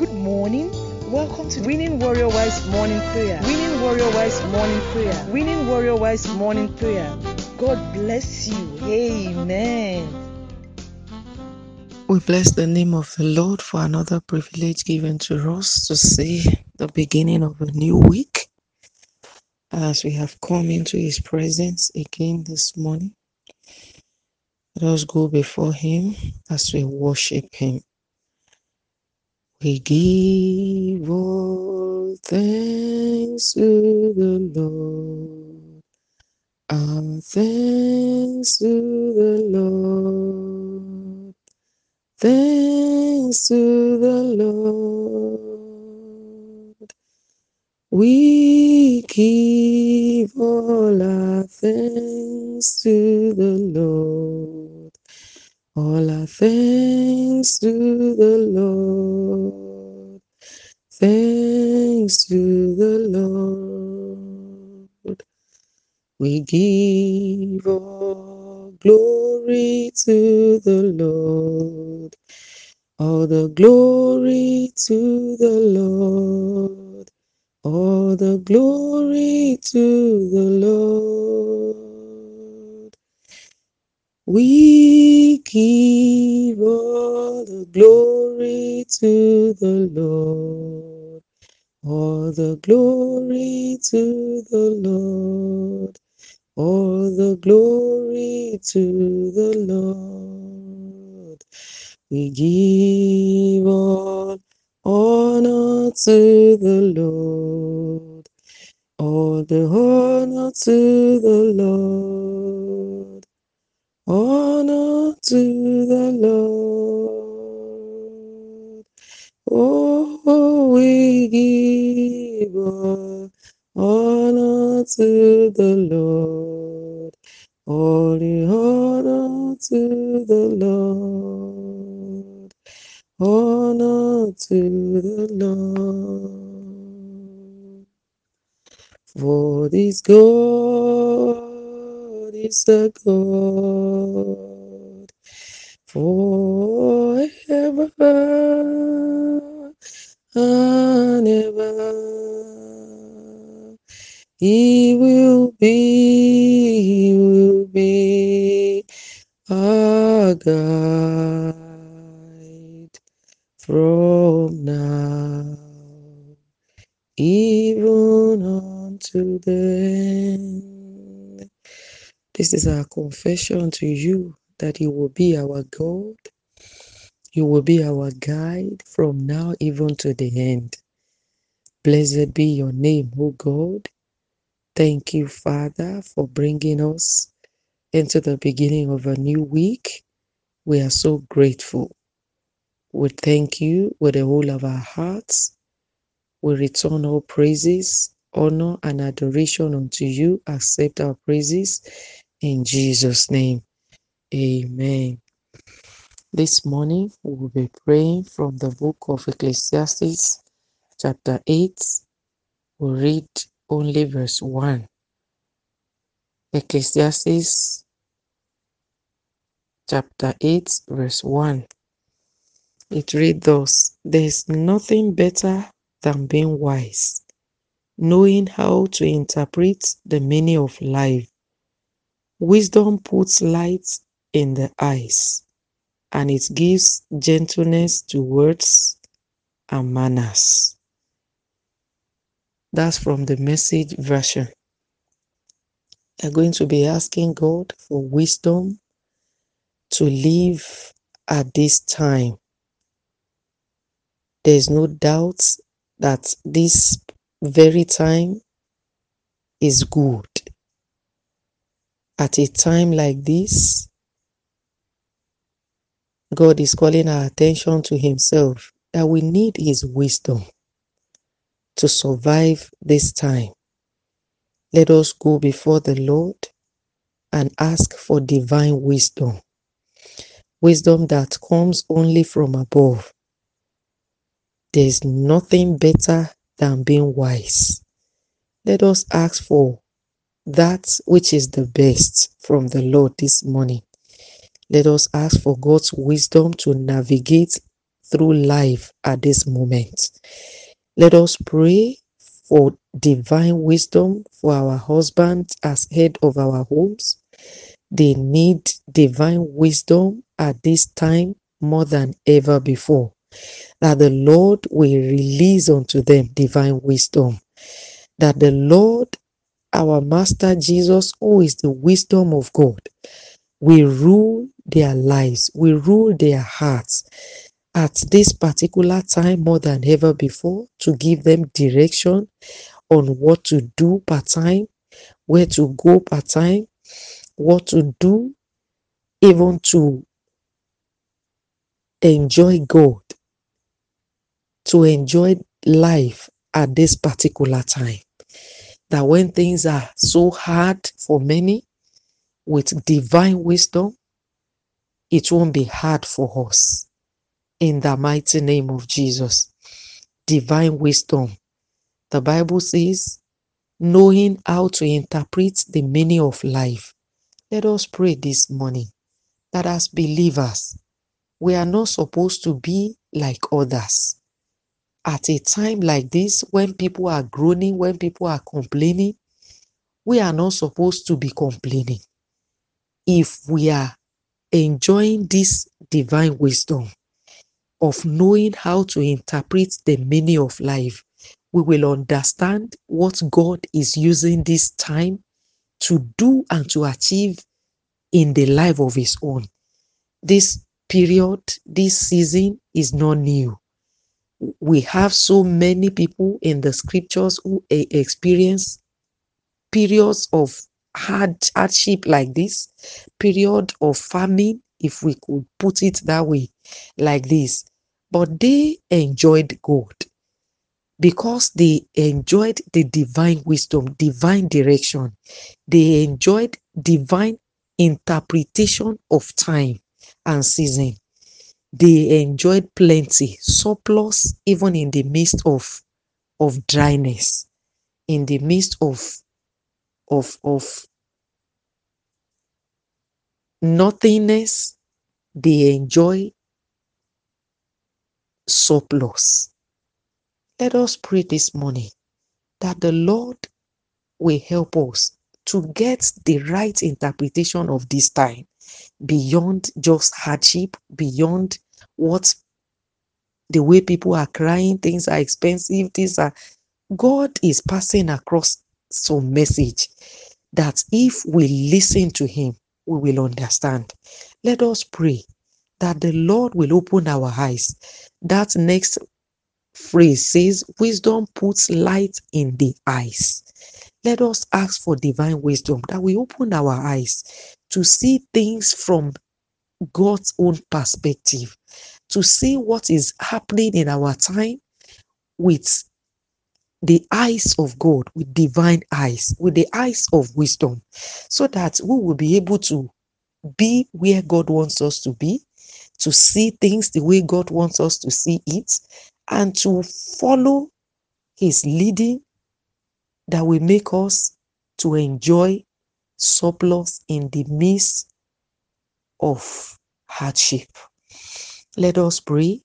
Good morning. Welcome to Winning Warrior Wives Morning Prayer. Winning Warrior Wives Morning Prayer. Winning Warrior Wives Morning Prayer. God bless you. Amen. We bless the name of the Lord for another privilege given to us to see the beginning of a new week as we have come into His presence again this morning. Let us go before Him as we worship Him. We give all thanks to the Lord, our thanks to the Lord, thanks to the Lord. We give all our thanks to the Lord. All our thanks to the Lord. Thanks to the Lord. We give all glory to the Lord. All the glory to the Lord. All the glory to the Lord. We give all the glory to the Lord. All the glory to the Lord. All the glory to the Lord. We give all honor to the Lord. All the honor to the Lord. Honor to the Lord. Oh, we give all honor to the Lord. The honor to the Lord. Honor to the Lord. For this God is a God forever and ever. He will be, he will be our guide from now, even unto the end. This is our confession to you that you will be our God. You will be our guide from now even to the end. Blessed be your name, O God. Thank you, Father, for bringing us into the beginning of a new week. We are so grateful. We thank you with the whole of our hearts. We return all praises, honor, and adoration unto you. Accept our praises in Jesus' name. Amen. This morning we will be praying from the book of Ecclesiastes, chapter 8. We'll read only verse 1. Ecclesiastes, chapter 8, verse 1. It reads thus There is nothing better than being wise, knowing how to interpret the meaning of life. Wisdom puts light in the eyes, and it gives gentleness to words and manners. That's from the message version. We're going to be asking God for wisdom to live at this time. There's no doubt that this very time is good. At a time like this, God is calling our attention to Himself that we need His wisdom to survive this time. Let us go before the Lord and ask for divine wisdom. Wisdom that comes only from above. There's nothing better than being wise. Let us ask for that which is the best from the Lord this morning. Let us ask for God's wisdom to navigate through life at this moment. Let us pray for divine wisdom for our husbands as head of our homes. They need divine wisdom at this time more than ever before. That the Lord will release unto them divine wisdom. That the Lord, our Master Jesus, who is the wisdom of God, will rule their lives, we rule their hearts at this particular time more than ever before to give them direction on what to do part time, where to go part time, what to do, even to enjoy God, to enjoy life at this particular time. That when things are so hard for many, with divine wisdom, it won't be hard for us. In the mighty name of Jesus. Divine wisdom. The Bible says, knowing how to interpret the meaning of life. Let us pray this morning that as believers, we are not supposed to be like others. At a time like this, when people are groaning, when people are complaining, we are not supposed to be complaining. If we are enjoying this divine wisdom of knowing how to interpret the meaning of life, we will understand what God is using this time to do and to achieve in the life of His own. This period, this season is not new. We have so many people in the scriptures who experience periods of hard hardship like this, period of famine, if we could put it that way, like this. But they enjoyed God because they enjoyed the divine wisdom, divine direction. They enjoyed divine interpretation of time and season. They enjoyed plenty, surplus, even in the midst of, of dryness, in the midst of, of, of nothingness, they enjoy surplus. Let us pray this morning that the Lord will help us to get the right interpretation of this time beyond just hardship, beyond what the way people are crying, things are expensive, things are God is passing across some message that if we listen to him, we will understand. Let us pray that the Lord will open our eyes. That next phrase says, Wisdom puts light in the eyes. Let us ask for divine wisdom that we open our eyes to see things from God's own perspective, to see what is happening in our time with the eyes of God, with divine eyes, with the eyes of wisdom, so that we will be able to be where God wants us to be, to see things the way God wants us to see it, and to follow His leading that will make us to enjoy surplus in the midst of hardship. Let us pray.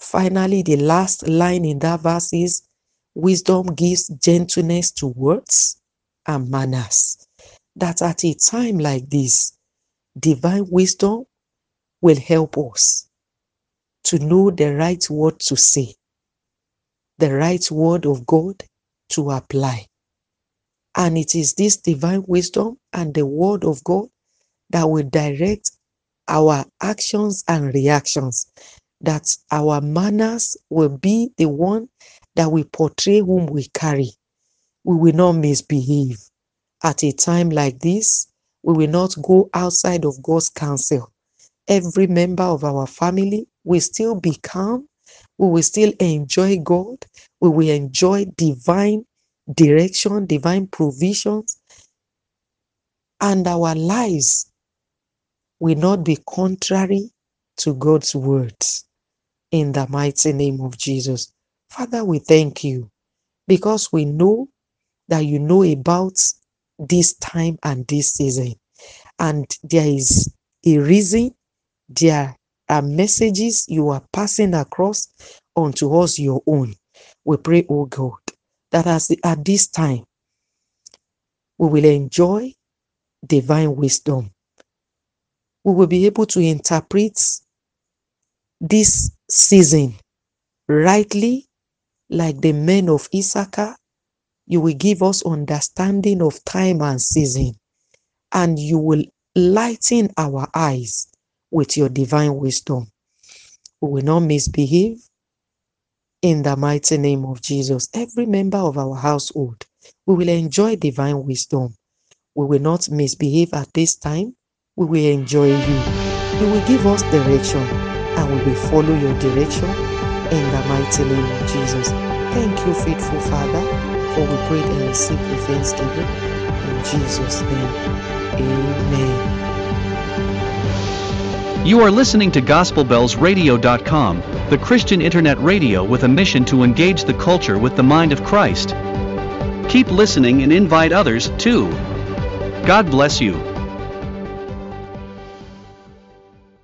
Finally, the last line in that verse is Wisdom gives gentleness to words and manners. That at a time like this, divine wisdom will help us to know the right word to say, the right word of God to apply. And it is this divine wisdom and the word of God that will direct our actions and reactions, that our manners will be the one that we portray whom we carry. We will not misbehave. At a time like this, we will not go outside of God's counsel. Every member of our family will still be calm. We will still enjoy God. We will enjoy divine direction, divine provisions. And our lives will not be contrary to God's words. In the mighty name of Jesus. Father, we thank you because we know that you know about this time and this season. And there is a reason, there are messages you are passing across unto us your own. We pray, oh God, that as at this time we will enjoy divine wisdom. We will be able to interpret this season rightly, like the men of Issachar. You will give us understanding of time and season, and you will lighten our eyes with your divine wisdom. We will not misbehave in the mighty name of Jesus. Every member of our household, we will enjoy divine wisdom. We will not misbehave at this time. We will enjoy you. You will give us direction and we will follow your direction in the mighty name of Jesus. Thank you, faithful Father, for we pray and received with thanksgiving. In Jesus' name, amen. You are listening to GospelBellsRadio.com, the Christian internet radio with a mission to engage the culture with the mind of Christ. Keep listening and invite others too. God bless you.